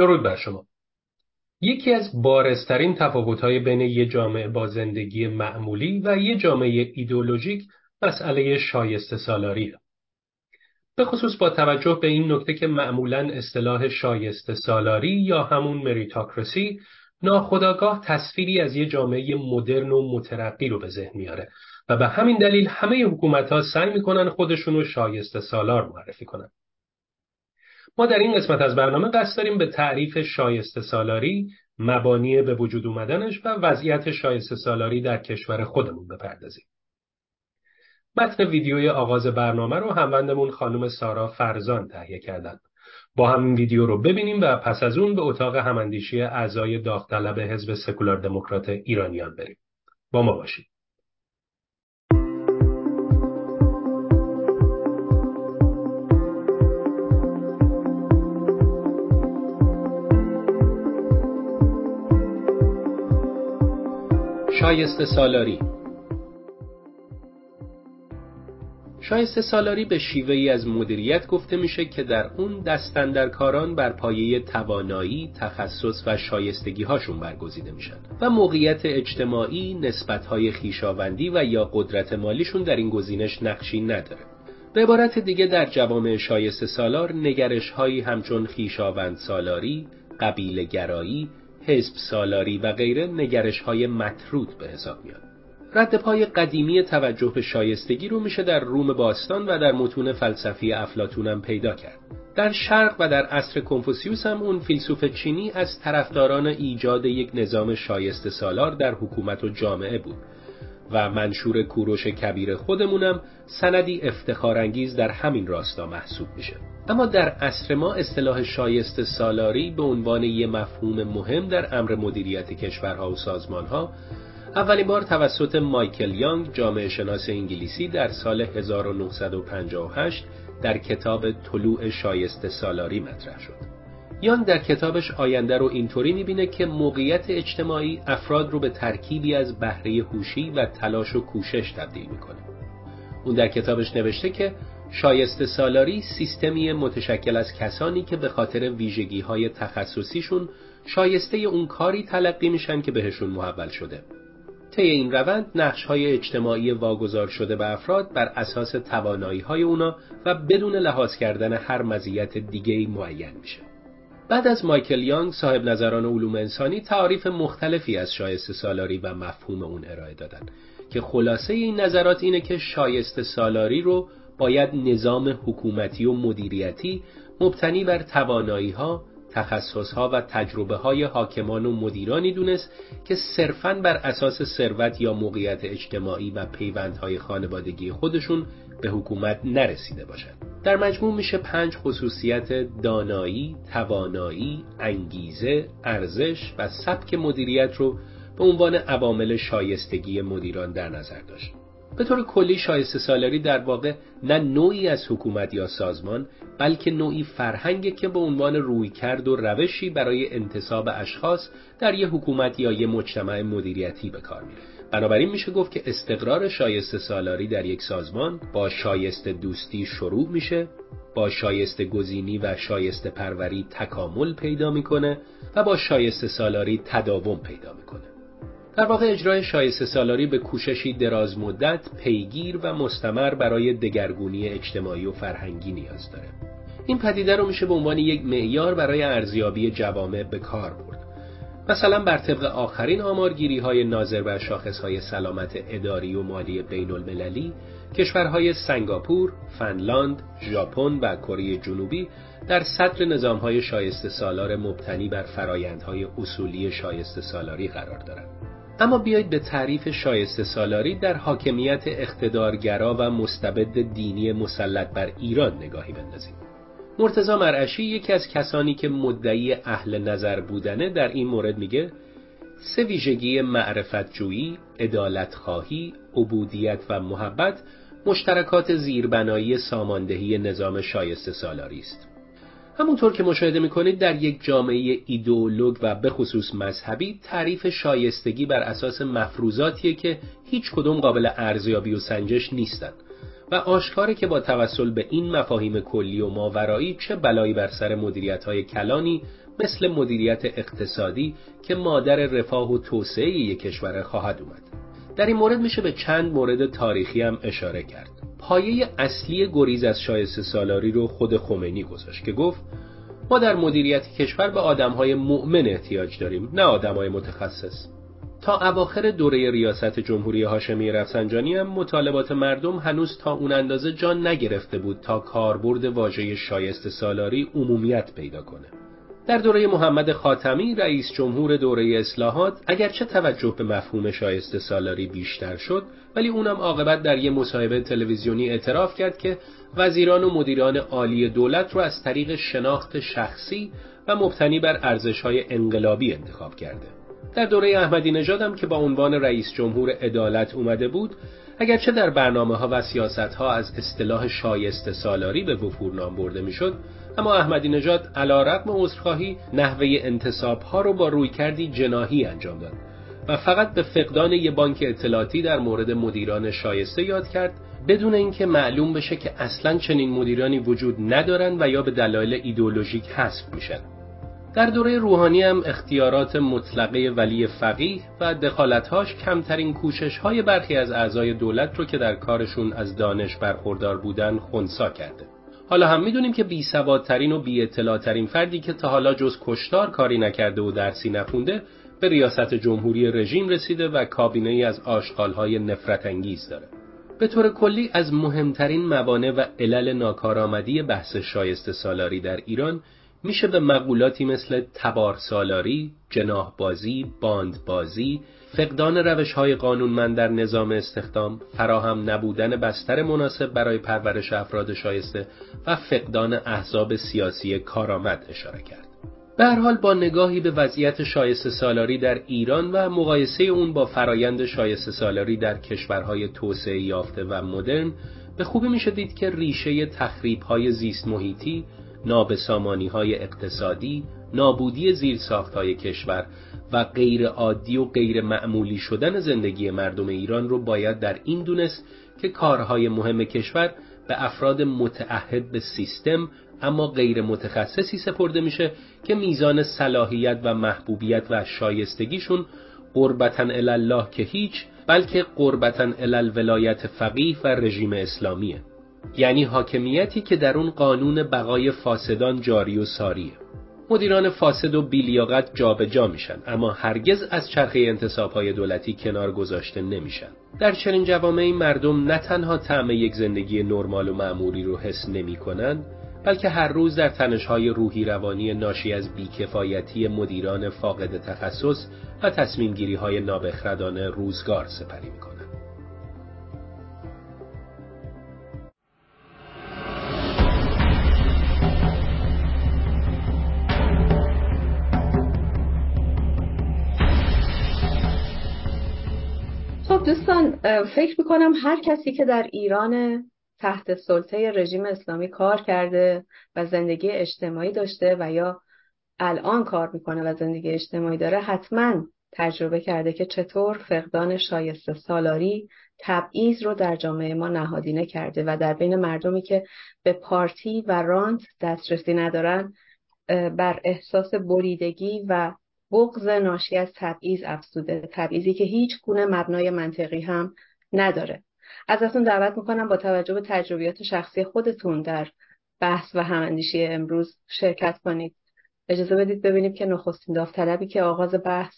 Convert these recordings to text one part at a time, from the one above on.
درود بر شما. یکی از بارسترین تفاوت‌های بین یک جامعه با زندگی معمولی و یک جامعه ایدولوژیک مسئله شایسته سالاریه. به خصوص با توجه به این نکته که معمولا اصطلاح شایسته سالاری یا همون مریتاکرسی ناخداگاه تصویری از یک جامعه مدرن و مترقی رو به ذهن میاره و به همین دلیل همه حکومت ها سعی می‌کنن خودشون رو شایسته سالار معرفی کنن. ما در این قسمت از برنامه قصد داریم به تعریف شایسته سالاری، مبانی به وجود اومدنش و وضعیت شایسته سالاری در کشور خودمون بپردازیم. متن ویدیوی آغاز برنامه رو هموندمون خانم سارا فرزان تهیه کردن. با همین ویدیو رو ببینیم و پس از اون به اتاق هماندیشی اعضای داوطلب حزب سکولار دموکرات ایرانیان بریم. با ما باشید. شایسته سالاری شایسته سالاری به شیوه ای از مدیریت گفته میشه که در اون دستندرکاران بر پایه توانایی، تخصص و شایستگی هاشون برگزیده میشن و موقعیت اجتماعی، نسبت های خیشاوندی و یا قدرت مالیشون در این گزینش نقشی نداره. به عبارت دیگه در جوامع شایسته سالار نگرش هایی همچون خیشاوند سالاری، قبیل گرایی، حزب سالاری و غیره نگرش های مطرود به حساب میاد. رد پای قدیمی توجه به شایستگی رو میشه در روم باستان و در متون فلسفی افلاتون هم پیدا کرد. در شرق و در عصر کنفوسیوس هم اون فیلسوف چینی از طرفداران ایجاد یک نظام شایسته سالار در حکومت و جامعه بود و منشور کوروش کبیر خودمونم سندی افتخارانگیز در همین راستا محسوب میشه. اما در عصر ما اصطلاح شایسته سالاری به عنوان یک مفهوم مهم در امر مدیریت کشورها و سازمانها اولین بار توسط مایکل یانگ جامعه شناس انگلیسی در سال 1958 در کتاب طلوع شایسته سالاری مطرح شد. یانگ در کتابش آینده رو اینطوری می‌بینه که موقعیت اجتماعی افراد رو به ترکیبی از بهره هوشی و تلاش و کوشش تبدیل می‌کنه. اون در کتابش نوشته که شایسته سالاری سیستمی متشکل از کسانی که به خاطر ویژگی های تخصصیشون شایسته اون کاری تلقی میشن که بهشون محول شده. طی این روند نقش های اجتماعی واگذار شده به افراد بر اساس توانایی های اونا و بدون لحاظ کردن هر مزیت دیگه معین میشه. بعد از مایکل یانگ صاحب نظران علوم انسانی تعاریف مختلفی از شایسته سالاری و مفهوم اون ارائه دادن که خلاصه این نظرات اینه که شایسته سالاری رو باید نظام حکومتی و مدیریتی مبتنی بر توانایی ها، تخصص ها و تجربه های حاکمان و مدیرانی دونست که صرفاً بر اساس ثروت یا موقعیت اجتماعی و پیوندهای خانوادگی خودشون به حکومت نرسیده باشند. در مجموع میشه پنج خصوصیت دانایی، توانایی، انگیزه، ارزش و سبک مدیریت رو به عنوان عوامل شایستگی مدیران در نظر داشت. به طور کلی شایسته سالاری در واقع نه نوعی از حکومت یا سازمان بلکه نوعی فرهنگی که به عنوان رویکرد و روشی برای انتصاب اشخاص در یک حکومت یا یک مجتمع مدیریتی به کار میره بنابراین میشه گفت که استقرار شایسته سالاری در یک سازمان با شایسته دوستی شروع میشه با شایسته گزینی و شایسته پروری تکامل پیدا می‌کنه و با شایسته سالاری تداوم پیدا می‌کنه. در واقع اجرای شایسته سالاری به کوششی دراز مدت پیگیر و مستمر برای دگرگونی اجتماعی و فرهنگی نیاز داره. این پدیده رو میشه به عنوان یک معیار برای ارزیابی جوامع به کار برد. مثلا بر طبق آخرین آمارگیری های ناظر بر شاخص های سلامت اداری و مالی بین المللی کشورهای سنگاپور، فنلاند، ژاپن و کره جنوبی در صدر نظام های شایسته سالار مبتنی بر فرایندهای اصولی شایسته سالاری قرار دارند. اما بیایید به تعریف شایسته سالاری در حاکمیت اقتدارگرا و مستبد دینی مسلط بر ایران نگاهی بندازیم. مرتزا مرعشی یکی از کسانی که مدعی اهل نظر بودنه در این مورد میگه سه ویژگی معرفت جویی، ادالت خواهی، عبودیت و محبت مشترکات زیربنایی ساماندهی نظام شایسته سالاری است. همونطور که مشاهده می‌کنید در یک جامعه ایدئولوگ و به خصوص مذهبی تعریف شایستگی بر اساس مفروضاتیه که هیچ کدوم قابل ارزیابی و سنجش نیستند و آشکاره که با توسل به این مفاهیم کلی و ماورایی چه بلایی بر سر مدیریت های کلانی مثل مدیریت اقتصادی که مادر رفاه و توسعه یک کشور خواهد اومد. در این مورد میشه به چند مورد تاریخی هم اشاره کرد. پایه اصلی گریز از شایسته سالاری رو خود خمینی گذاشت که گفت ما در مدیریت کشور به آدمهای مؤمن احتیاج داریم نه آدمهای متخصص تا اواخر دوره ریاست جمهوری هاشمی رفسنجانی هم مطالبات مردم هنوز تا اون اندازه جان نگرفته بود تا کاربرد واژه شایسته سالاری عمومیت پیدا کنه. در دوره محمد خاتمی رئیس جمهور دوره اصلاحات اگرچه توجه به مفهوم شایسته سالاری بیشتر شد ولی اونم عاقبت در یک مصاحبه تلویزیونی اعتراف کرد که وزیران و مدیران عالی دولت رو از طریق شناخت شخصی و مبتنی بر ارزش‌های انقلابی انتخاب کرده. در دوره احمدی نژاد که با عنوان رئیس جمهور عدالت اومده بود اگرچه در برنامه ها و سیاست ها از اصطلاح شایسته سالاری به وفور نام برده می‌شد اما احمدی نژاد علا رقم عذرخواهی نحوه انتصاب ها رو با روی کردی جناهی انجام داد و فقط به فقدان یک بانک اطلاعاتی در مورد مدیران شایسته یاد کرد بدون اینکه معلوم بشه که اصلا چنین مدیرانی وجود ندارند و یا به دلایل ایدولوژیک حذف میشن. در دوره روحانی هم اختیارات مطلقه ولی فقیه و دخالتهاش کمترین کوشش های برخی از اعضای دولت رو که در کارشون از دانش برخوردار بودن خونسا کرده. حالا هم می‌دونیم که بی سوادترین و بی ترین فردی که تا حالا جز کشتار کاری نکرده و درسی نخونده به ریاست جمهوری رژیم رسیده و کابینه ای از آشغالهای نفرت انگیز داره. به طور کلی از مهمترین موانع و علل ناکارآمدی بحث شایسته سالاری در ایران میشه به مقولاتی مثل تبار سالاری، جناح بازی، باند بازی، فقدان روش های قانونمند در نظام استخدام، فراهم نبودن بستر مناسب برای پرورش افراد شایسته و فقدان احزاب سیاسی کارآمد اشاره کرد. به هر حال با نگاهی به وضعیت شایسته سالاری در ایران و مقایسه اون با فرایند شایسته سالاری در کشورهای توسعه یافته و مدرن به خوبی میشه دید که ریشه تخریب های زیست محیطی نابسامانی های اقتصادی، نابودی زیرساخت های کشور و غیر عادی و غیر معمولی شدن زندگی مردم ایران رو باید در این دونست که کارهای مهم کشور به افراد متعهد به سیستم اما غیر متخصصی سپرده میشه که میزان صلاحیت و محبوبیت و شایستگیشون قربتا الله که هیچ بلکه قربتا ولایت فقیه و رژیم اسلامیه. یعنی حاکمیتی که در اون قانون بقای فاسدان جاری و ساریه مدیران فاسد و بیلیاقت جابجا جا میشن اما هرگز از چرخه انتصاب های دولتی کنار گذاشته نمیشن. در چنین جوامعی مردم نه تنها طعم یک زندگی نرمال و معمولی رو حس نمی‌کنن بلکه هر روز در تنشهای روحی روانی ناشی از بیکفایتی مدیران فاقد تخصص و تصمیم گیری های نابخردانه روزگار سپری می‌کنن. خب دوستان فکر می‌کنم هر کسی که در ایران تحت سلطه رژیم اسلامی کار کرده و زندگی اجتماعی داشته و یا الان کار می‌کنه و زندگی اجتماعی داره حتما تجربه کرده که چطور فقدان شایسته سالاری تبعیض رو در جامعه ما نهادینه کرده و در بین مردمی که به پارتی و رانت دسترسی ندارن بر احساس بریدگی و بغض ناشی از تبعیض افزوده. تبعیضی که هیچ گونه مبنای منطقی هم نداره. ازتون دعوت می‌کنم با توجه به تجربیات شخصی خودتون در بحث و هماندیشی امروز شرکت کنید. اجازه بدید ببینیم که نخستین داوطلبی که آغاز بحث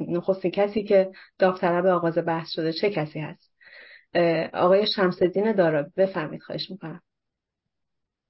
نخستین کسی که داوطلب آغاز بحث شده چه کسی هست؟ آقای شمسدین دارا بفرمید خواهش می‌کنم.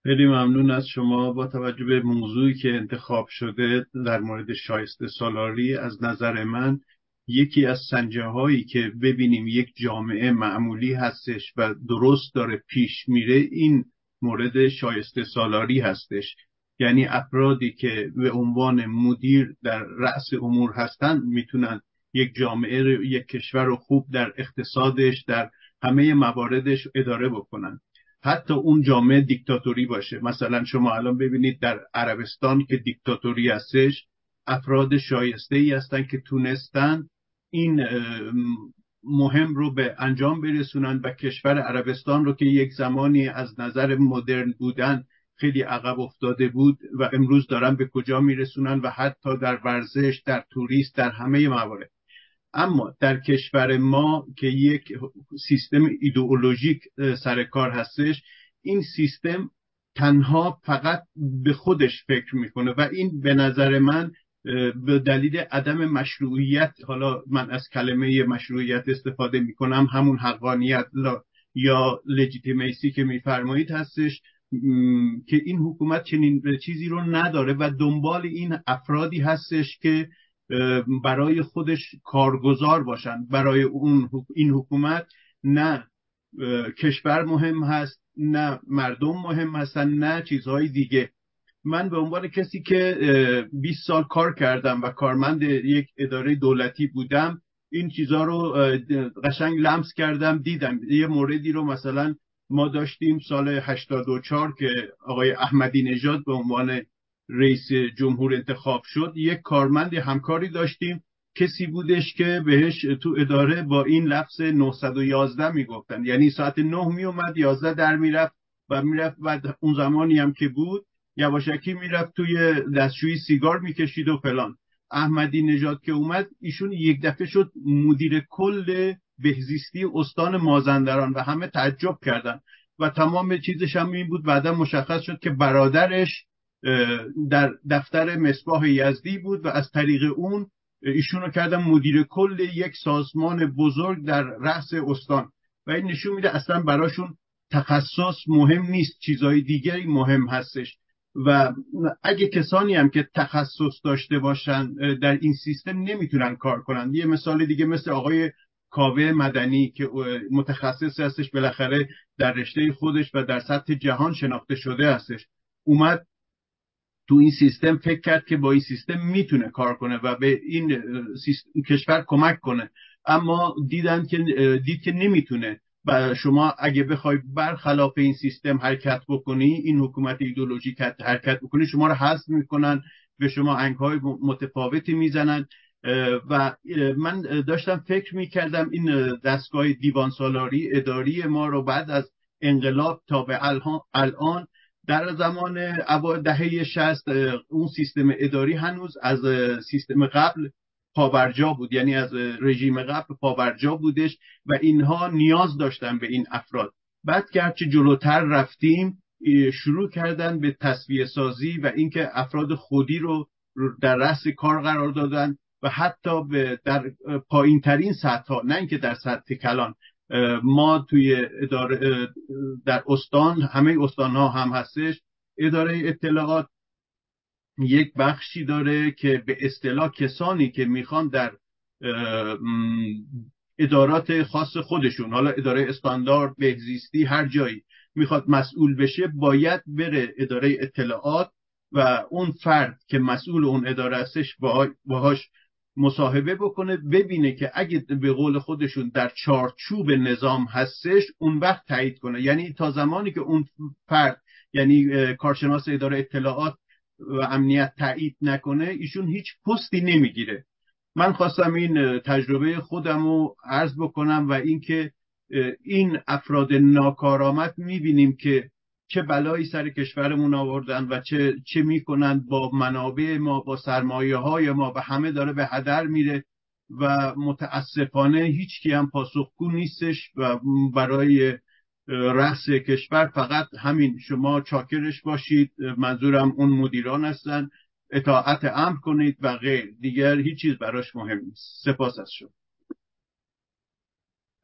خیلی ممنون از شما با توجه به موضوعی که انتخاب شده در مورد شایسته سالاری. از نظر من یکی از سنجه هایی که ببینیم یک جامعه معمولی هستش و درست داره پیش میره این مورد شایسته سالاری هستش. یعنی افرادی که به عنوان مدیر در رأس امور هستند می‌تونن یک جامعه رو یک کشور رو خوب در اقتصادش در همه مواردش اداره بکنن. حتی اون جامعه دیکتاتوری باشه. مثلا شما الان ببینید در عربستان که دیکتاتوری هستش افراد شایسته ای هستن که تونستن این مهم رو به انجام برسونن و کشور عربستان رو که یک زمانی از نظر مدرن بودن خیلی عقب افتاده بود و امروز دارن به کجا میرسونن و حتی در ورزش در توریست در همه موارد. اما در کشور ما که یک سیستم ایدئولوژیک سر کار هستش این سیستم تنها فقط به خودش فکر می‌کنه و این به نظر من به دلیل عدم مشروعیت حالا من از کلمه مشروعیت استفاده می‌کنم همون حقانیت یا لجیتیمیسی که میفرمایید هستش که این حکومت چنین چیزی رو نداره و دنبال این افرادی هستش که برای خودش کارگزار باشن. برای اون این حکومت نه کشور مهم هست نه مردم مهم هستن نه چیزهای دیگه. من به عنوان کسی که 20 سال کار کردم و کارمند یک اداره دولتی بودم این چیزها رو قشنگ لمس کردم دیدم. یه موردی رو مثلا ما داشتیم سال 84 که آقای احمدی نژاد به عنوان رئیس جمهور انتخاب شد. یک کارمند همکاری داشتیم. کسی بودش که بهش تو اداره با این لفظ 911 می‌گفتن. یعنی ساعت 9 می اومد 11 در می‌رفت و می‌رفت. و اون زمانی هم که بود یواشکی می‌رفت توی دستشویی سیگار می‌کشید و فلان. احمدی نژاد که اومد ایشون یک دفعه شد مدیر کل بهزیستی استان مازندران و همه تعجب کردن. و تمام چیزش هم این بود بعدا مشخص شد که برادرش در دفتر مصباح یزدی بود و از طریق اون ایشونو کردن مدیر کل یک سازمان بزرگ در رأس استان. و این نشون میده اصلا براشون تخصص مهم نیست چیزهای دیگری مهم هستش. و اگه کسانی هم که تخصص داشته باشن در این سیستم نمی‌تونن کار کنن. یه مثال دیگه مثل آقای کاوه مدنی که متخصص هستش بالاخره در رشته خودش و در سطح جهان شناخته شده هستش. اومد تو این سیستم فکر کرد که با این سیستم می‌تونه کار کنه و به این کشور کمک کنه. اما دیدن که دید که نمی‌تونه. و شما اگه بخوای برخلاف این سیستم حرکت بکنی این حکومت ایدولوژیک حرکت بکنی شما رو حذف می‌کنن به شما انگهای متفاوتی می‌زنن. و من داشتم فکر می‌کردم این دستگاه دیوان سالاری اداری ما رو بعد از انقلاب تا به الان در زمان دهه شست اون سیستم اداری هنوز از سیستم قبل پابرجا بود یعنی از رژیم قبل پابرجا بودش و اینها نیاز داشتن به این افراد. بعد که جلوتر رفتیم شروع کردن به تصویه سازی و اینکه افراد خودی رو در رأس کار قرار دادن و حتی به در پایین ترین سطح ها نه اینکه در سطح کلان. ما توی اداره در استان همه استان ها هم هستش اداره اطلاعات یک بخشی داره که به اصطلاح کسانی که می‌خوان در ادارات خاص خودشون حالا اداره استاندارد بهزیستی هر جایی می‌خواد مسئول بشه باید بره اداره اطلاعات و اون فرد که مسئول اون اداره هستش باهاش مصاحبه بکنه ببینه که اگه به قول خودشون در چارچوب نظام هستش اون وقت تایید کنه. یعنی تا زمانی که اون فرد یعنی کارشناس اداره اطلاعات و امنیت تایید نکنه ایشون هیچ پستی نمی‌گیره. من خواستم این تجربه خودم رو عرض بکنم و اینکه این افراد ناکارآمد می‌بینیم که چه بلایی سر کشورمون آوردن و چه چه می‌کنن با منابع ما با سرمایه های ما و همه داره به هدر میره و متاسفانه هیچ هم پاسخگو نیستش و برای رأس کشور فقط همین شما چاکرش باشید منظورم اون مدیران هستن اطاعت امر کنید و غیر. دیگر هیچ چیز براش مهم نیست. سپاس از شما.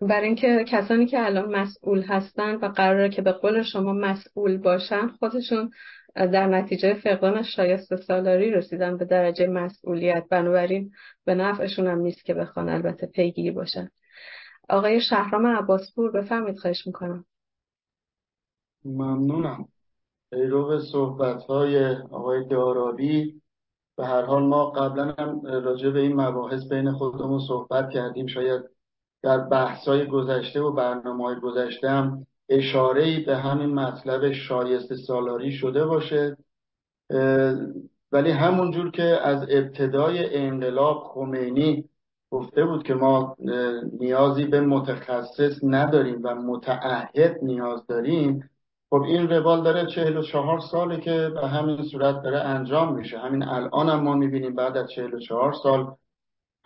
برای اینکه کسانی که الان مسئول هستن و قراره که به قول شما مسئول باشن خودشون در نتیجه فقدان شایسته سالاری رسیدن به درجه مسئولیت. بنابراین به نفعشون هم نیست که بخوان البته پیگیری باشن. آقای شهرام عباسپور بفرمید خواهش می‌کنم. ممنونم. پیرو صحبت های آقای دارابی به هر حال ما قبلا هم راجع به این مباحث بین خودمون صحبت کردیم. شاید در بحثای گذشته و برنامه های گذشته هم اشاره به همین مطلب شایسته سالاری شده باشه ولی همونجور که از ابتدای انقلاب خمینی گفته بود که ما نیازی به متخصص نداریم و متعهد نیاز داریم خب این روال داره چهل و چهار ساله که به همین صورت داره انجام میشه. همین الان هم ما می‌بینیم بعد از چهل و چهار سال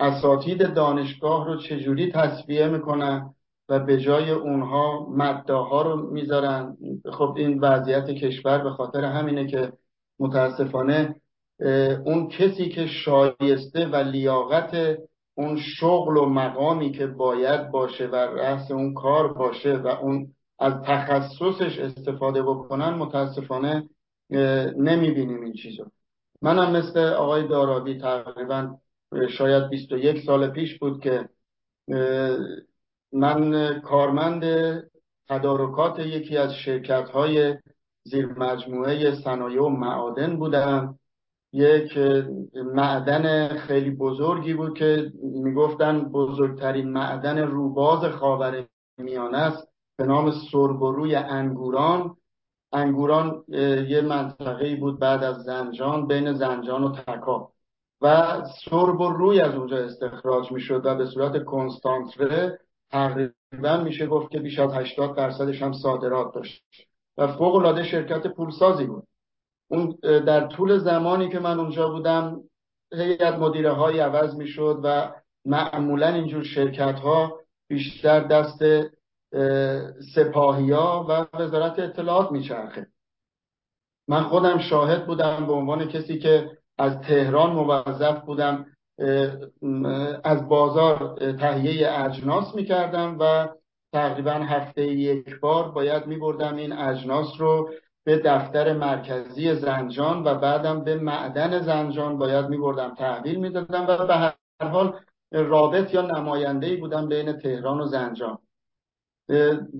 اساتید دانشگاه رو چجوری تصویه می‌کنن و به جای اونها مداها رو می‌ذارن؟ خب این وضعیت کشور به خاطر همینه که متاسفانه اون کسی که شایسته و لیاقت اون شغل و مقامی که باید باشه و رأس اون کار باشه و اون از تخصصش استفاده بکنن متاسفانه نمی‌بینیم این چیزو. منم مثل آقای دارابی تقریبا شاید 21 سال پیش بود که من کارمند تدارکات یکی از شرکت های زیر مجموعه صنایع و معادن بودم. یک معدن خیلی بزرگی بود که می‌گفتن بزرگترین معدن روباز خاور میانه است به نام سربروی انگوران. انگوران یه منطقه بود بعد از زنجان بین زنجان و تکا و سرب و روی از اونجا استخراج می‌شد و به صورت کنستانتره تقریبا میشه گفت که بیش از 80 درصدش هم صادرات داشت. و فوق العاده شرکت پولسازی بود. اون در طول زمانی که من اونجا بودم هیئت مدیره های عوض می‌شد و معمولا اینجور شرکت ها بیشتر دست سپاهی ها و وزارت اطلاعات میچرخه. من خودم شاهد بودم به عنوان کسی که از تهران موظف بودم از بازار تهیه اجناس می‌کردم و تقریبا هفته یک بار باید میبردم این اجناس رو به دفتر مرکزی زنجان و بعدم به معدن زنجان باید میبردم تحویل می‌دادم و به هر حال رابط یا نماینده بودم بین تهران و زنجان.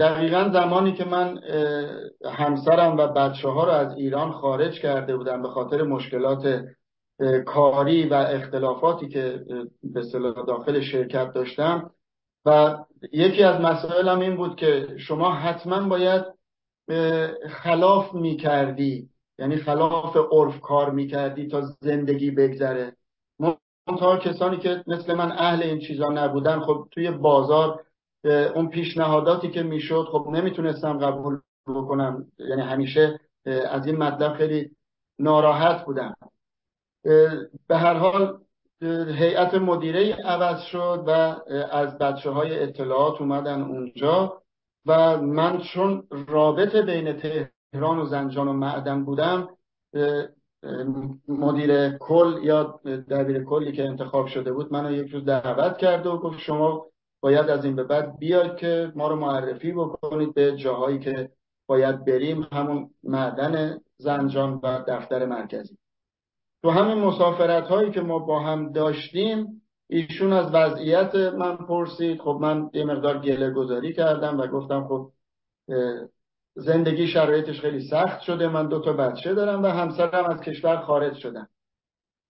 دقیقا زمانی که من همسرم و بچه ها رو از ایران خارج کرده بودم به خاطر مشکلات کاری و اختلافاتی که به صلاح داخل شرکت داشتم. و یکی از مسائلم این بود که شما حتما باید خلاف می‌کردی. یعنی خلاف عرف کار می‌کردی تا زندگی بگذره. منتها کسانی که مثل من اهل این چیزا نبودن خب توی بازار اون پیشنهاداتی که می‌شد خب نمی‌تونستم قبول بکنم. یعنی همیشه از این مطلب خیلی ناراحت بودم. به هر حال هیئت مدیره عوض شد و از بچه های اطلاعات اومدن اونجا و من چون رابط بین تهران و زنجان و معدن بودم مدیر کل یا دبیر کلی که انتخاب شده بود منو یک روز دعوت کرده و گفت شما باید از این به بعد بیاید که ما رو معرفی بکنید به جاهایی که باید بریم همون معدن زنجان و دفتر مرکزی. تو همین مسافرت هایی که ما با هم داشتیم ایشون از وضعیت من پرسید. خب من یه مقدار گله گذاری کردم و گفتم خب زندگی شرایطش خیلی سخت شده من دو تا بچه دارم و همسرم از کشور خارج شدم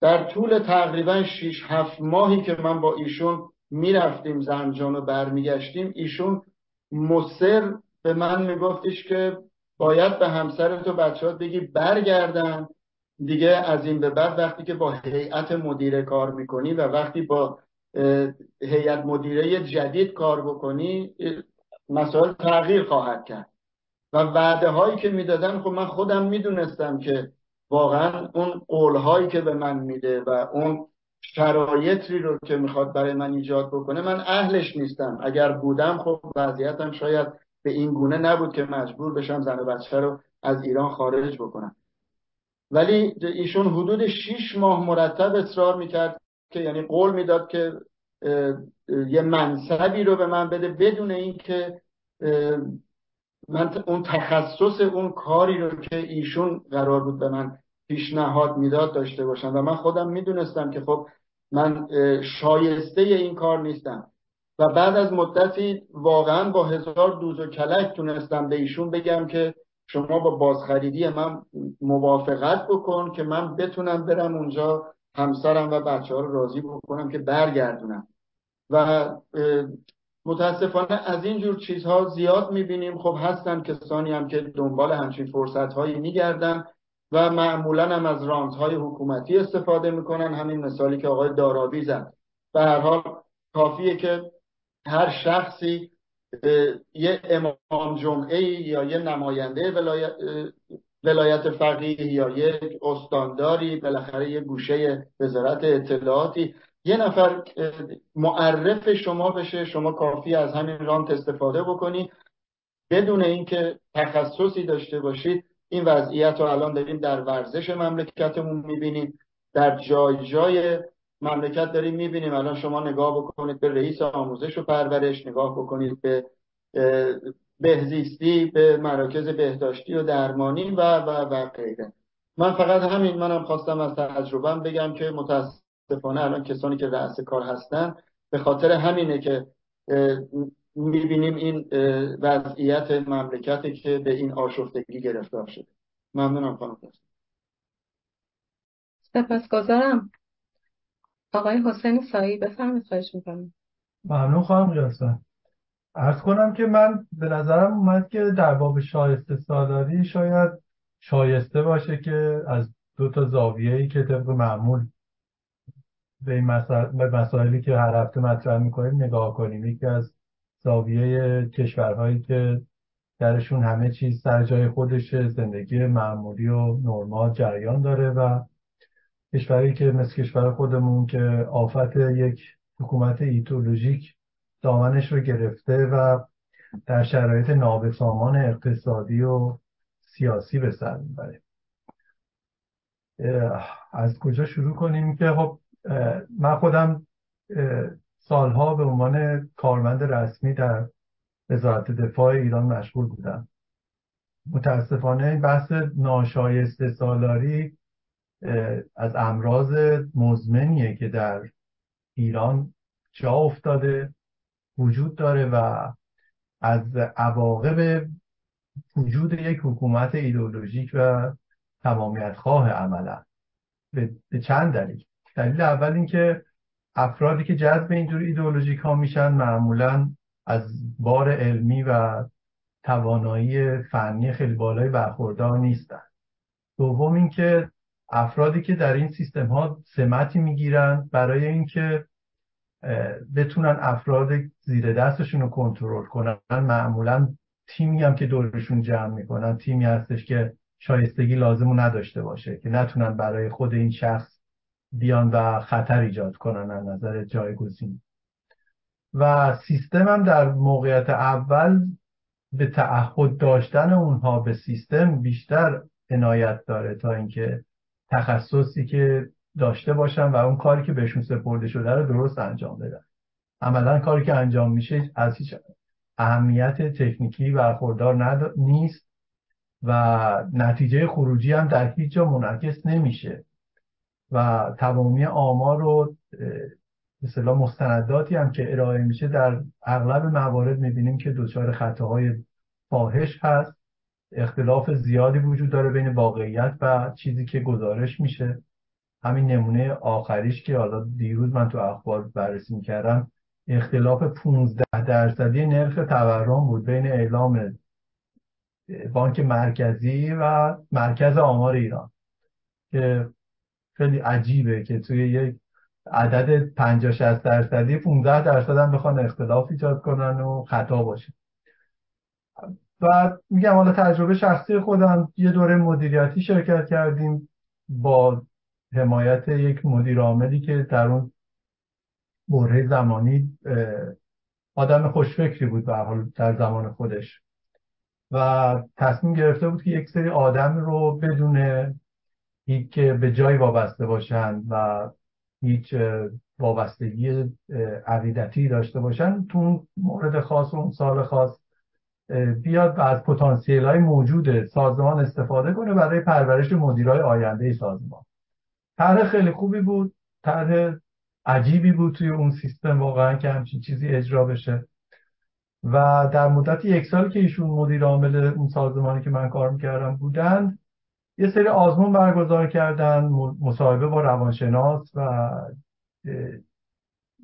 در طول تقریبا 6 هفت ماهی که من با ایشون می‌رفتیم زنجان و برمیگشتیم ایشون مصر به من میگفتش که باید به همسرت و بچه بگی برگردن. دیگه از این به بعد وقتی که با هیئت مدیره کار می‌کنی و وقتی با هیئت مدیره جدید کار بکنی مسائل تغییر خواهد کرد. و وعده هایی که می‌دادن خب من خودم می‌دونستم که واقعا اون قول هایی که به من میده و اون شرایطی رو که می‌خواد برای من ایجاد بکنه من اهلش نیستم. اگر بودم خب وضعیتم شاید به این گونه نبود که مجبور بشم زن و بچه رو از ایران خارج بکنم. ولی ایشون حدود شیش ماه مرتب اصرار می‌کرد که یعنی قول می‌داد که یه منصبی رو به من بده بدون اینکه من اون تخصص اون کاری رو که ایشون قرار بود به من پیشنهاد می‌داد داشته باشم. و من خودم می‌دونستم که خب من شایسته این کار نیستم. و بعد از مدتی واقعا با هزار دوز و کلک تونستم به ایشون بگم که شما با بازخریدی من موافقت بکن که من بتونم برم اونجا همسرم و بچه ها رو راضی بکنم که برگردونم. و متاسفانه از این جور چیزها زیاد می‌بینیم. خب هستن کسانی هم که دنبال همچین فرصت هایی میگردن و معمولا هم از رانت های حکومتی استفاده می‌کنن. همین مثالی که آقای دارابی زد. به هر حال کافیه که هر شخصی یه امام جمعه یا یه نماینده ولایت, ولایت فقیه یا یک استانداری بالاخره یه گوشه وزارت اطلاعاتی. یه نفر معرف شما بشه شما کافی از همین رانت استفاده بکنی. بدون اینکه تخصصی داشته باشید این وضعیت رو الان داریم در ورزش مملکتمون می‌بینیم. در جای جای مملکت داریم می‌بینیم. الان شما نگاه بکنید به رئیس آموزش و پرورش نگاه بکنید به بهزیستی به مراکز بهداشتی و درمانی و و و غیره. من فقط همین منم خواستم از تجربهم بگم که متاسفانه الان کسانی که رأس کار هستن به خاطر همینه که می‌بینیم این وضعیت مملکتی که به این آشفتگی گرفتار شده. ممنونم خانم سپاسگزارم. آقای حسین سایی بفرمایید خواهش می‌کنم. ممنون خواهم قیاسم ارز کنم که من به نظرم اومد که در باب شایسته سالاری شاید شایسته باشه که از دو تا زاویه ای که طبق معمول به این مسائلی که هر هفته مطرح می‌کنیم نگاه کنیم. یکی از زاویه کشورهایی که درشون همه چیز سر جای خودش زندگی معمولی و نرمال جریان داره و کشوری که مثل کشور خودمون که آفت یک حکومت ایتولوژیک دامنش رو گرفته و در شرایط نابسامان اقتصادی و سیاسی به سر می‌بره. از کجا شروع کنیم که خب من خودم سالها به عنوان کارمند رسمی در وزارت دفاع ایران مشغول بودم. متاسفانه بحث ناشایسته سالاری از امراض مزمنیه که در ایران جا افتاده وجود داره و از عواقب وجود یک حکومت ایدئولوژیک و تمامیت خواه عملا. به چند دلیل؟ دلیل اول اینکه افرادی که جذب اینجور ایدئولوژیک ها میشن معمولا از بار علمی و توانایی فنی خیلی بالای برخوردار نیستن. دوم اینکه افرادی که در این سیستم ها سمتی می‌گیرن برای اینکه بتونن افراد زیر دستشون رو کنترل کنن معمولا تیمی هم که دورشون جمع می‌کنن تیمی هستش که شایستگی لازم نداشته باشه که نتونن برای خود این شخص بیان و خطر ایجاد کنن از نظر جایگزین. و سیستم هم در موقعیت اول به تعهد داشتن اونها به سیستم بیشتر عنایت داره تا اینکه تخصصی که داشته باشن و اون کاری که بهشون سپرده شده رو درست انجام بدن عملا کاری که انجام میشه از هیچ اهمیت تکنیکی برخوردار نیست و نتیجه خروجی هم در هیچ جا منعکس نمیشه. و تمامی آمار و مثلا مستنداتی هم که ارائه میشه در اغلب موارد می‌بینیم که دچار خطاهای فاحش هست. اختلاف زیادی وجود داره بین واقعیت و چیزی که گزارش میشه. همین نمونه آخریش که حالا دیروز من تو اخبار بررسی می‌کردم اختلاف 15 درصدی نرخ تورم بود بین اعلام بانک مرکزی و مرکز آمار ایران که خیلی عجیبه که توی یک عدد 50 60 درصدی 15 درصد هم بخوان اختلاف ایجاد کنن و خطا باشه و میگم حالا تجربه شخصی خودم یه دوره مدیریتی شرکت کردیم با حمایت یک مدیر عاملی که در اون بره زمانی آدم خوشفکری بود به حال در زمان خودش. و تصمیم گرفته بود که یک سری آدم رو بدون هیچ به جای وابسته باشن و هیچ وابستگی عقیدتی داشته باشن تو مورد خاص و اون سال خاص بیاد و از پتانسیل های موجود سازمان استفاده کنه برای پرورش مدیرای آینده سازمان. طرح خیلی خوبی بود. طرح عجیبی بود توی اون سیستم واقعا که همچین چیزی اجرا بشه. و در مدت یک سال که ایشون مدیر عامل اون سازمانی که من کار می‌کردم بودن یه سری آزمون برگزار کردن مصاحبه با روانشناس و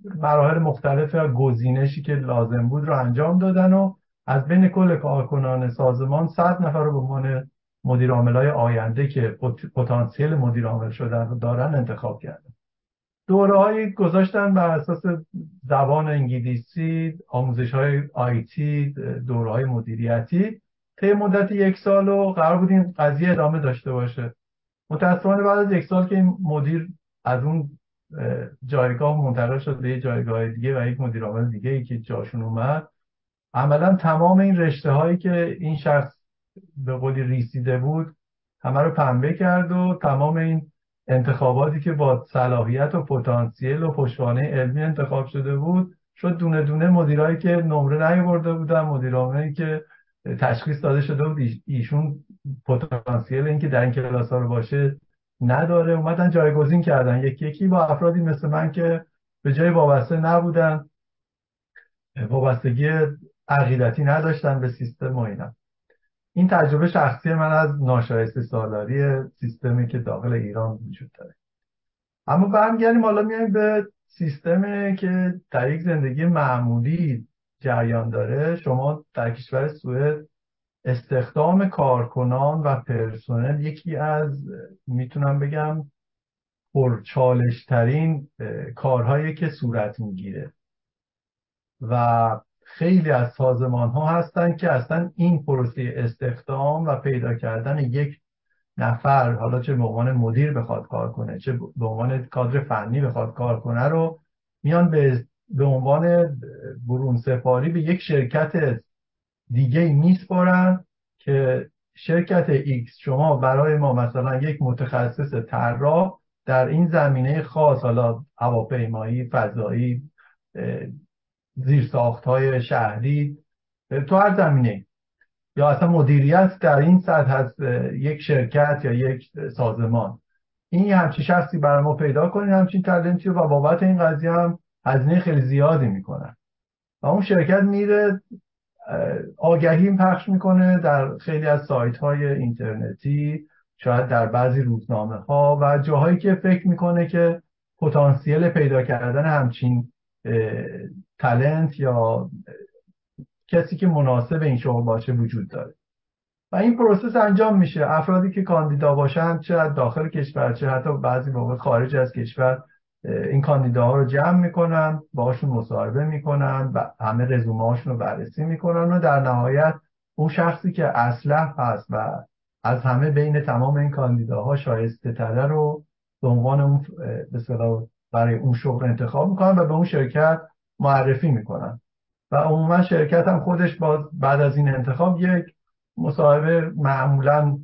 مراحل مختلف گزینشی که لازم بود رو انجام دادن و از بین کل کارکنان سازمان صد نفر رو به عنوان مدیر های آینده که پتانسیل مدیر عامل شدن رو دارن انتخاب کردن. دوره گذاشتن بر اساس زبان انگلیسی آموزش های آیتی دوره مدیریتی. طی مدت یک سال و قرار بود این قضیه ادامه داشته باشه. متاسفانه بعد از یک سال که این مدیر از اون جایگاه منتقل شد به جایگاه دیگه و یک مدیر عامل دیگه ای که جاشون اومد عملا تمام این رشته هایی که این شخص به قولی ریسیده بود همه رو پنبه کرد و تمام این انتخاباتی که با صلاحیت و پتانسیل و پشتوانه علمی انتخاب شده بود شد دونه دونه مدیرایی که نمره نیاورده بودن مدیرانی که تشخیص داده شده بود. ایشون پتانسیل اینکه در این کلاس ها رو باشه نداره. اومدن جایگزین کردن. یکی یکی با افرادی مثل من که به جای وابسته نبودن. وابستگی عقیدتی نداشتن به سیستم و اینا. این تجربه شخصی من از ناشایسته سالاری سیستمی که داخل ایران وجود داره. اما برمیگردیم حالا میایم به سیستمی که در یک زندگی معمولی جریان داره. شما در کشور سوئد استخدام کارکنان و پرسنل یکی از می‌تونم بگم پرچالش ترین کارهایی که صورت می‌گیره. و خیلی از سازمان ها هستن که اصلا این پروسه استخدام و پیدا کردن یک نفر حالا چه به عنوان مدیر بخواد کار کنه چه به عنوان کادر فنی بخواد کار کنه رو میان به به عنوان برون سپاری به یک شرکت دیگه میسپارن که شرکت X شما برای ما مثلا یک متخصص طراح در این زمینه خاص حالا هواپیمایی فضایی زیرساخت های شهری تو هر زمینه یا اصلا مدیریت در این سطح از یک شرکت یا یک سازمان. این همچین شخصی برای ما پیدا کنین همچین تلنتی و بابت این قضیه هم هزینه خیلی زیادی می‌کنن. و اون شرکت میره آگهی پخش می‌کنه در خیلی از سایت های اینترنتی شاید در بعضی روزنامه ها و جاهایی که فکر می‌کنه که پتانسیل پیدا کردن همچین talent یا کسی که مناسب این شغل باشه وجود داره. و این process انجام میشه. افرادی که کاندیدا باشن چه داخل کشور چه حتی بعضی موقع خارج از کشور این کاندیداها رو جمع می‌کنن باشون مصاحبه می‌کنن و همه رزومه هاشون رو بررسی می‌کنن و در نهایت اون شخصی که اصلح هست و از همه بین تمام این کاندیداها شایسته تره رو به عنوان اون برای اون شغل انتخاب می‌کنن و به اون شرکت معرفی می‌کنن. و عموما شرکت هم خودش بعد از این انتخاب یک مصاحبه معمولا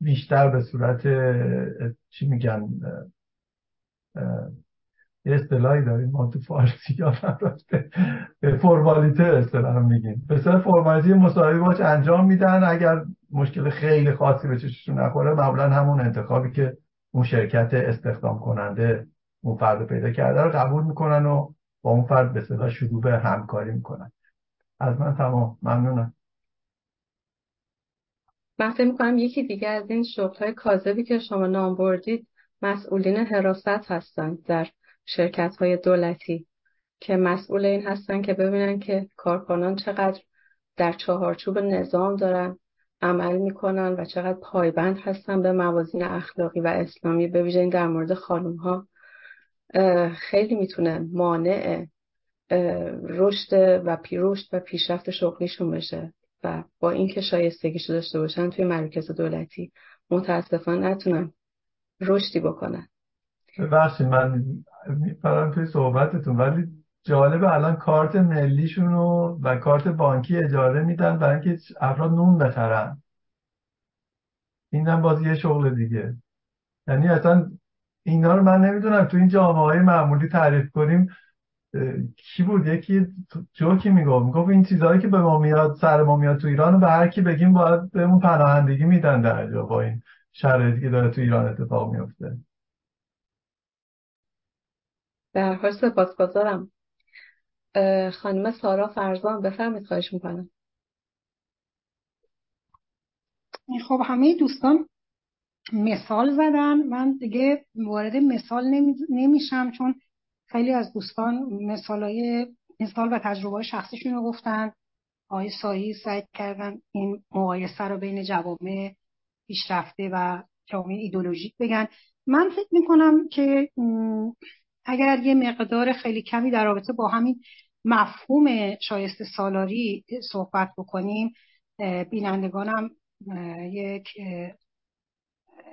بیشتر به صورت چی میگن یه اصطلاحی داریم ما تو فارسی رفته. فرمالیته اصطلاح میگیم. به صورت فرمالیته مصاحبه باش انجام میدن. اگر مشکل خیلی خاصی به چششون نخوره معمولا همون انتخابی که اون شرکت استخدام کننده اون فرد پیدا کرده رو قبول می‌کنن و با اون فرد به صدا شروع به همکاری می‌کنن. از من تمام. ممنونم. من فکر می‌کنم یکی دیگه از این شغل های کاذبی که شما نام بردید مسئولین حراست هستند در شرکت های دولتی که مسئول این هستن که ببینن که کارکنان چقدر در چهارچوب نظام دارن عمل می‌کنن و چقدر پایبند هستن به موازین اخلاقی و اسلامی به در مورد خانم ها خیلی می‌تونه مانع رشد و پیرشد و پیشرفت شغلیشون بشه و با اینکه شایستگیشو داشته باشن توی مرکز دولتی. متاسفانه نتونن رشدی بکنن. ببخشید من میپرم توی صحبتتون ولی جالبه الان کارت ملیشون رو و کارت بانکی اجاره میدن برای اینکه افراد نون بخرن. اینم باز یه شغل دیگه. یعنی اصلا اینا رو من نمی‌دونم. تو این جامعه های معمولی تعریف کنیم کی بود؟ یکی جوکی می‌گفت. می‌گفت این چیزهایی که به ما میاد سر ما میاد تو ایران و به هر کی بگیم باید بهمون پناهندگی میدن در جا با این شرایطی که داره تو ایران اتفاق میفته در حال سپاسگزارم. خانم سارا فرزان بفرمید خواهش می‌کنم. خب همه دوستان مثال زدن من دیگه وارد مثال نمیشم چون خیلی از دوستان مثالای مثال و تجربه شخصیشون رو گفتن. آقای سایی سعی کردن این مقایسه رو بین جوامع پیشرفته و جامعه ایدولوژیک بگن. من فکر می‌کنم که اگر یه مقدار خیلی کمی در رابطه با همین مفهوم شایسته سالاری صحبت بکنیم بینندگانم یک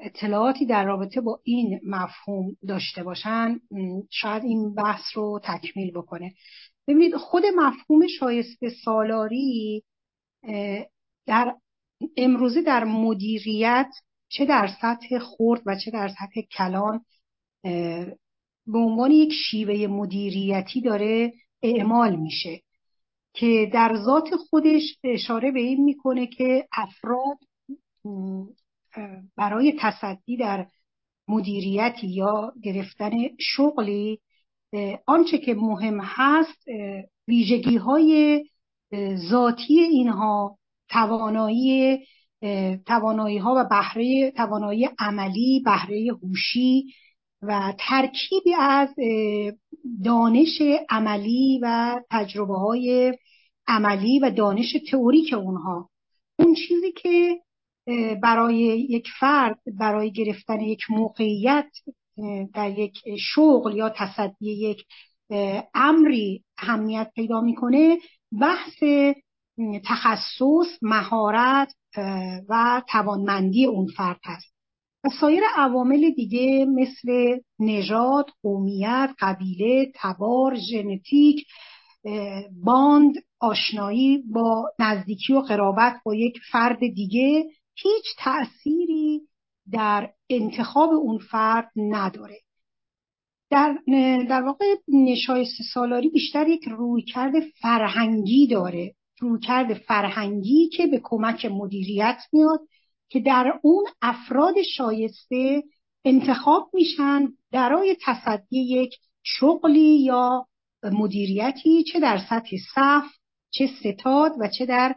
اطلاعاتی در رابطه با این مفهوم داشته باشن شاید این بحث رو تکمیل بکنه. ببینید خود مفهوم شایسته سالاری در امروزه در مدیریت چه در سطح خرد و چه در سطح کلان به عنوان یک شیوه مدیریتی داره اعمال میشه که در ذات خودش اشاره به این می‌کنه که افراد برای تصدی در مدیریتی یا گرفتن شغلی آنچه که مهم هست ویژگی های ذاتی اینها توانایی توانایی ها و بهره توانایی عملی بهره هوشی و ترکیبی از دانش عملی و تجربه های عملی و دانش تئوریک اونها. اون چیزی که برای یک فرد برای گرفتن یک موقعیت در یک شغل یا تصدی یک امری اهمیت پیدا می‌کنه بحث تخصص مهارت و توانمندی اون فرد هست. و سایر عوامل دیگه مثل نژاد، قومیت، قبیله، تبار، ژنتیک، باند، آشنایی با نزدیکی و قرابت با یک فرد دیگه هیچ تأثیری در انتخاب اون فرد نداره. در, در واقع نشایست سالاری بیشتر یک رویکرد فرهنگی داره. رویکرد فرهنگی که به کمک مدیریت میاد که در اون افراد شایسته انتخاب میشن برای تصدی یک شغلی یا مدیریتی چه در سطح صف چه ستاد و چه در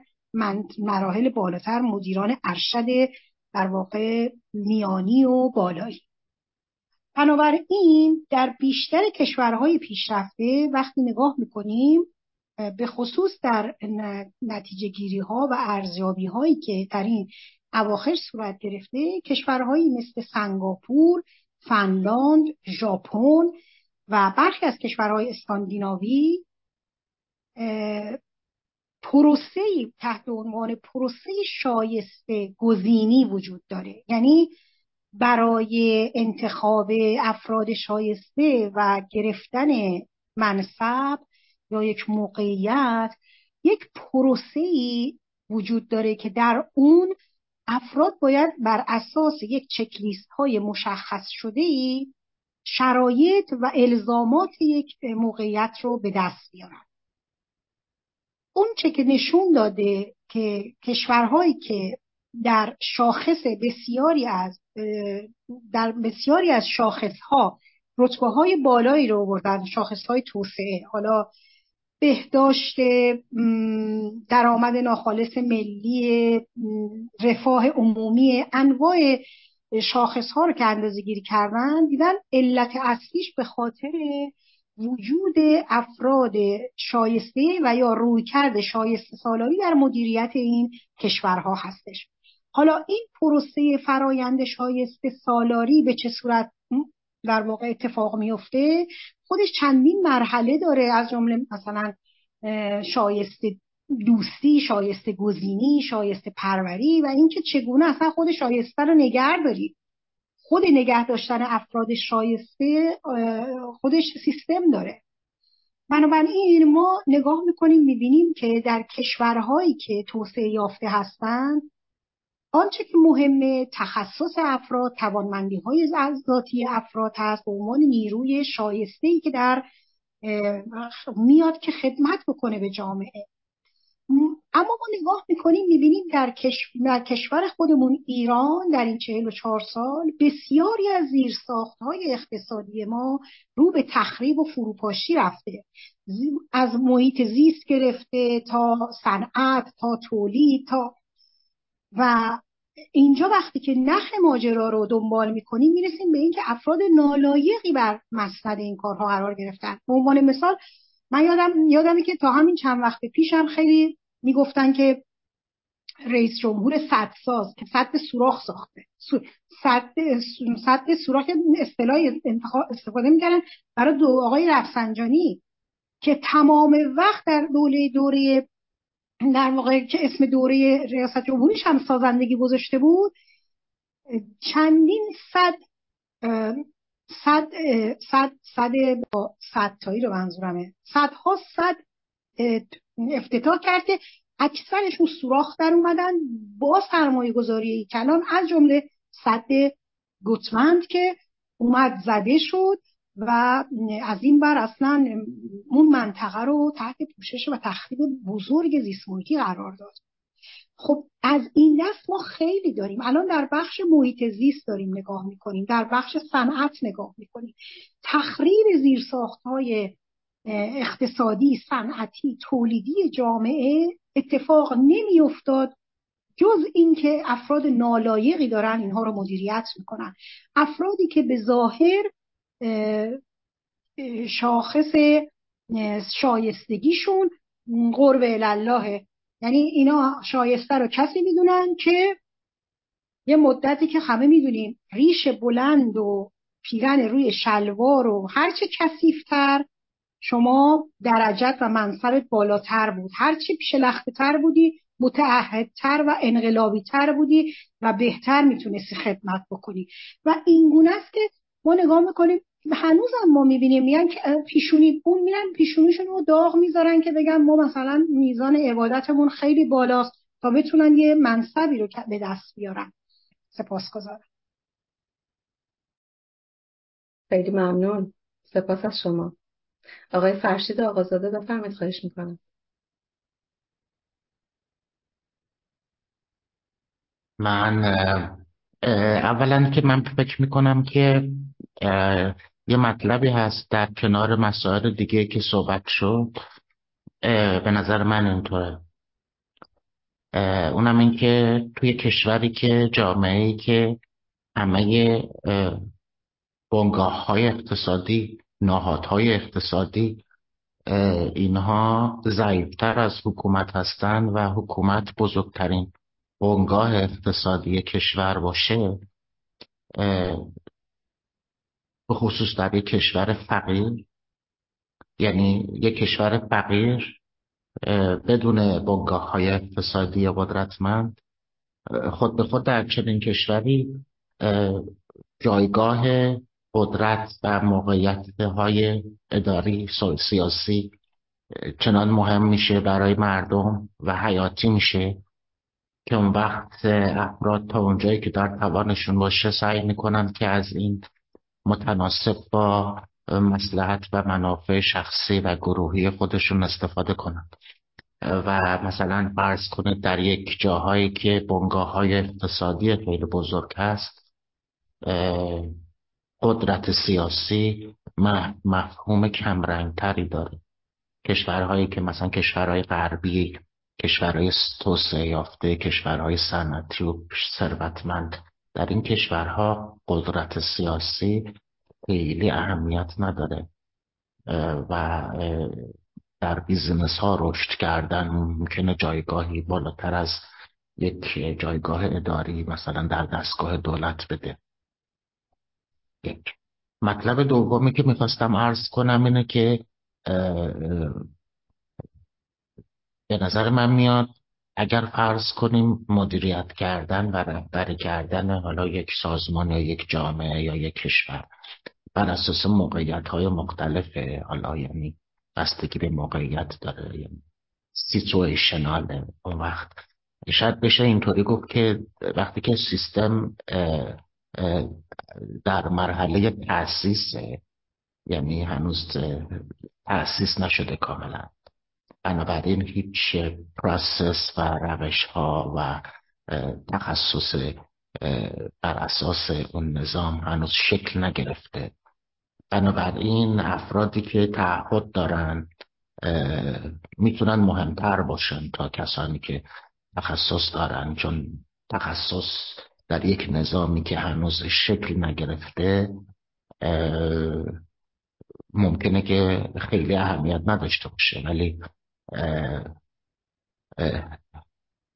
مراحل بالاتر مدیران ارشد در واقع میانی و بالایی. بنابراین در بیشتر کشورهای پیشرفته وقتی نگاه می‌کنیم به خصوص در نتیجه گیری ها و ارزیابی هایی که در این اواخر صورت گرفته کشورهایی مثل سنگاپور، فنلاند، ژاپن و برخی از کشورهای اسکاندیناوی پروسه تحت عنوان پروسه شایسته گزینی وجود داره. یعنی برای انتخاب افراد شایسته و گرفتن منصب یا یک موقعیت یک پروسه وجود داره که در اون افراد باید بر اساس یک چکلیست های مشخص شده ای شرایط و الزامات یک موقعیت رو به دست بیارن. اون چه که نشون داده که کشورهایی که در شاخص بسیاری از در بسیاری از شاخص ها رتبه های بالایی رو بردن شاخص های توسعه حالا بهداشت درآمد ناخالص ملی رفاه عمومی انواع شاخص ها رو که اندازه گیری کردن دیدن علت اصلیش به خاطر وجود افراد شایسته و یا رویکرد شایسته سالاری در مدیریت این کشورها هستش. حالا این پروسه فرایند شایسته سالاری به چه صورت در واقع اتفاق میفته؟ خودش چندین مرحله داره از جمله مثلا شایسته دوستی شایسته گزینی شایسته پروری و اینکه چگونه اصلا خود شایسته رو نگر دارید خود نگه داشتن افراد شایسته خودش سیستم داره. بنابراین ما نگاه می‌کنیم می‌بینیم که در کشورهایی که توسعه یافته هستند آنچه که مهمه تخصص افراد توانمندی های ذاتی افراد هست. به عنوان نیروی شایسته ای که در میاد که خدمت بکنه به جامعه. اما ما نگاه می‌کنیم می‌بینیم در, در کشور خودمون ایران در این چهل و چهار سال بسیاری از زیرساخت های اقتصادی ما رو به تخریب و فروپاشی رفته. از محیط زیست گرفته تا صنعت تا تولید تا و اینجا وقتی که نخ ماجرا رو دنبال می‌کنیم می‌رسیم به اینکه افراد نالایقی بر مسند این کارها قرار گرفتن. به عنوان مثال من یادم یادمه که تا همین چند وقت پیشم خیلی می‌گفتن که رئیس جمهور سدساز که صد سوراخ ساخته. صد صد سوراخ اصطلاح استفاده می‌کردن برای دو آقای رفسنجانی که تمام وقت در دوره دوره در واقع که اسم دوره ریاست جمهوریش هم سازندگی گذاشته بود چندین صد صد صد صد با صد تایی رو منظورمه. صدها صد افتتاح کرد که اکثرشون سوراخ در اومدن. با سرمایه گذاری کلان از جمله صد گوتمند که اومد زده شد و از این بر اصلا اون منطقه رو تحت پوشش و تخریب بزرگ زیستمحیطی قرار داد. خب از این دست ما خیلی داریم. الان در بخش محیط زیست داریم نگاه می‌کنیم. در بخش صنعت نگاه می‌کنیم. تخریب زیرساخت های اقتصادی صنعتی تولیدی جامعه اتفاق نمیافتاد جز اینکه افراد نالایقی دارن اینها رو مدیریت می‌کنن. افرادی که به ظاهر شاخص شایستگیشون قرب الله یعنی اینا شایسته رو کسی می‌دونن که یه مدتی که همه می‌دونیم ریش بلند و پیرن روی شلوار و هرچه کسیفتر شما درجت و منصبت بالاتر بود. هرچی پیش لخته تر بودی متعهدتر و انقلابی تر بودی و بهتر می‌تونستی خدمت بکنی. و این گونه است که ما نگاه می‌کنیم هم ما می‌بینیم میگن که پیشونی اون میرن پیشونیشون رو داغ می‌ذارن که بگن ما مثلا میزان عبادتمون خیلی بالاست تا بتونن یه منصبی رو به دست بیارن. سپاسگزارم. خیلی ممنون. سپاس از شما. آقای فرشید آقازاده بفرمایید خواهش می‌کنم. من اولا که من فکر می‌کنم که یه مطلبی هست در کنار مسائل دیگه که صحبت شد. به نظر من اینطوره. اونم این که توی کشوری که جامعه که همه بنگاه های اقتصادی نهادهای اقتصادی اینها ضعیفتر از حکومت هستند و حکومت بزرگترین بنگاه اقتصادی کشور باشه به خصوص در یک کشور فقیر. یعنی یک کشور فقیر بدون بنگاه های اقتصادی قدرتمند خود به خود در چنین کشوری جایگاه قدرت و موقعیت های اداری سیاسی چنان مهم میشه برای مردم و حیاتی میشه که اون وقت افراد تا اونجایی که در توانشون باشه سعی می‌کنن که از این متناسب با مسلحت و منافع شخصی و گروهی خودشون استفاده کنند. و مثلا فرض کنید در یک جاهایی که بنگاه های اقتصادی خیلی بزرگ هست قدرت سیاسی مفهوم کمرنگتری داره. کشورهایی که مثلا کشورهای غربی کشورهای توسعه یافته کشورهای صنعتی و ثروتمند. در این کشورها قدرت سیاسی خیلی اهمیت نداره. و در business ها رشد کردن ممکنه جایگاهی بالاتر از یک جایگاه اداری مثلا در دستگاه دولت بده. یک. مطلب دومی که می‌خواستم عرض کنم اینه که به نظر من میاد اگر فرض کنیم مدیریت کردن و رهبری کردن حالا یک سازمان یا یک جامعه یا یک کشور بر اساس موقعیت های مختلفه حالا یعنی بستگی به موقعیت داره یعنی سیچویشناله اون وقت. شاید بشه اینطوری گفت که وقتی که سیستم در مرحله تأسیس یعنی هنوز تأسیس نشده کاملا. بنابراین هیچ پروسس و روش ها و تخصص بر اساس اون نظام هنوز شکل نگرفته. بنابراین افرادی که تعهد دارن می‌تونن مهمتر باشن تا کسانی که تخصص دارن چون تخصص در یک نظامی که هنوز شکل نگرفته ممکنه که خیلی اهمیت نداشته باشه. ولی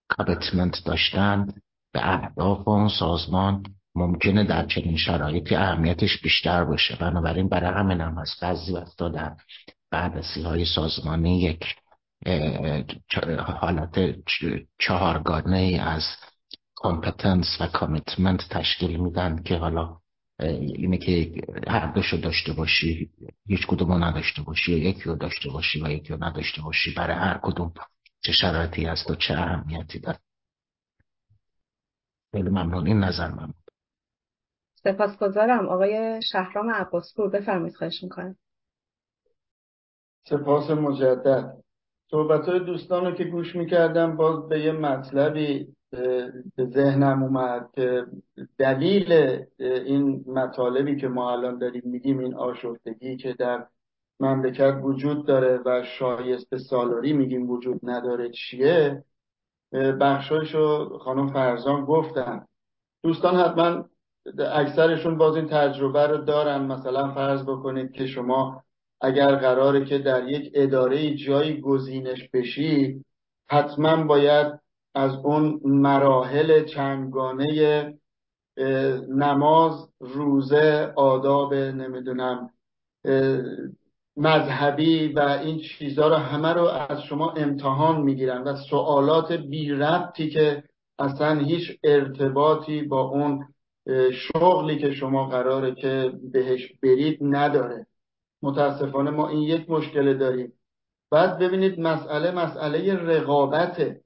commitment داشتن به اهداف اون سازمان ممکنه در چنین شرایطی اهمیتش بیشتر باشه. بنابراین برای همین هم هست بعضی وقتا در بررسی های سازمانی یک حالت چهارگانه از competence و commitment تشکیل میدن که حالا اینه که هر دوشو داشته باشی هیچ کدومو نداشته باشی یا یکی رو داشته باشی و یکی رو نداشته باشی برای هر کدوم چه شرایطی هست و چه اهمیتی داره. خیلی ممنون. این نظر من سپاسگزارم. آقای شهرام عباسپور بفرمایید خواهش می‌کنم. سپاس مجدد. صحبت های دوستان رو که گوش می‌کردم باز به یه مطلبی به ذهنم اومد که دلیل این مطالبی که ما الان داریم میگیم این آشفتگی که در مملکت وجود داره و شایسته سالاری میگیم وجود نداره چیه بخشایشو خانم فرزان گفتن. دوستان حتما اکثرشون باز این تجربه رو دارن. مثلا فرض بکنید که شما اگر قراره که در یک اداره جایی گزینش بشی حتما باید از اون مراحل چندگانه نماز روزه آداب نمی‌دونم مذهبی و این چیزها رو همه رو از شما امتحان می‌گیرن و سوالات بی ربطی که اصلا هیچ ارتباطی با اون شغلی که شما قراره که بهش برید نداره. متاسفانه ما این یک مشکل داریم. بعد ببینید مسئله مسئله رقابته.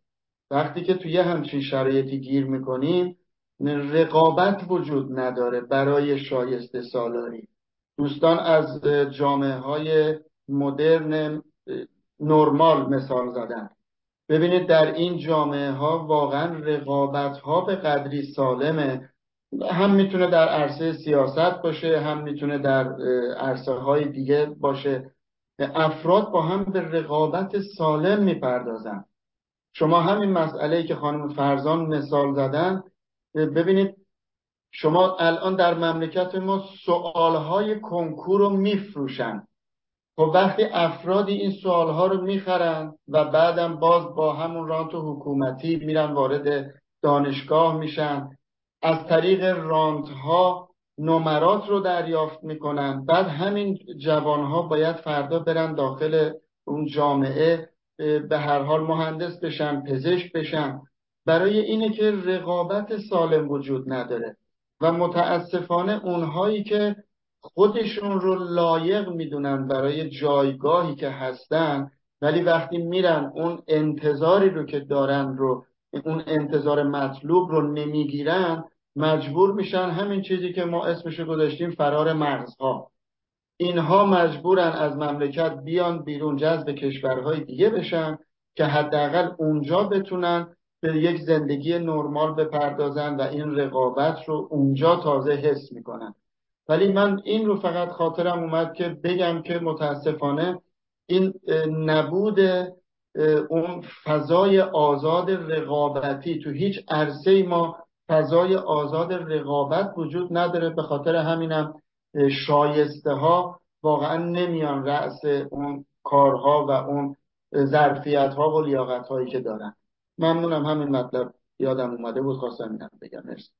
وقتی که توی همچین شرایطی گیر می‌کنیم رقابت وجود نداره برای شایسته سالاری. دوستان از جامعه های مدرن نرمال مثال زدن. ببینید در این جامعه ها واقعا رقابت ها به قدری سالمه. هم می‌تونه در عرصه سیاست باشه هم می‌تونه در عرصه های دیگه باشه. افراد با هم به رقابت سالم می‌پردازن. شما همین مسئله که خانم فرزان مثال زدن ببینید شما الان در مملکت ما سوالهای کنکور رو میفروشن. خب وقتی افرادی این سوالها رو می‌خرن و بعدم باز با همون رانت حکومتی میرن وارد دانشگاه میشن از طریق رانت ها نمرات رو دریافت می‌کنن. بعد همین جوان ها باید فردا برن داخل اون جامعه به هر حال مهندس بشن پزشک بشن برای اینه که رقابت سالم وجود نداره و متاسفانه اونهایی که خودشون رو لایق می‌دونن برای جایگاهی که هستن ولی وقتی میرن اون انتظاری رو که دارن رو اون انتظار مطلوب رو نمی‌گیرن مجبور میشن همین چیزی که ما اسمشو گذاشتیم فرار مرزها اینها مجبورن از مملکت بیان بیرون جذب کشورهای دیگه بشن که حداقل اونجا بتونن به یک زندگی نرمال بپردازن و این رقابت رو اونجا تازه حس می‌کنن. ولی من این رو فقط خاطرم اومد که بگم که متاسفانه این نبود اون فضای آزاد رقابتی. تو هیچ عرصه ما فضای آزاد رقابت وجود نداره. به خاطر همینم شایسته ها واقعا نمیان رأس اون کارها و اون ظرفیت ها و لیاقت هایی که دارن. ممنونم همین مطلب یادم اومده بود خواستم اینم بگم. مرسی.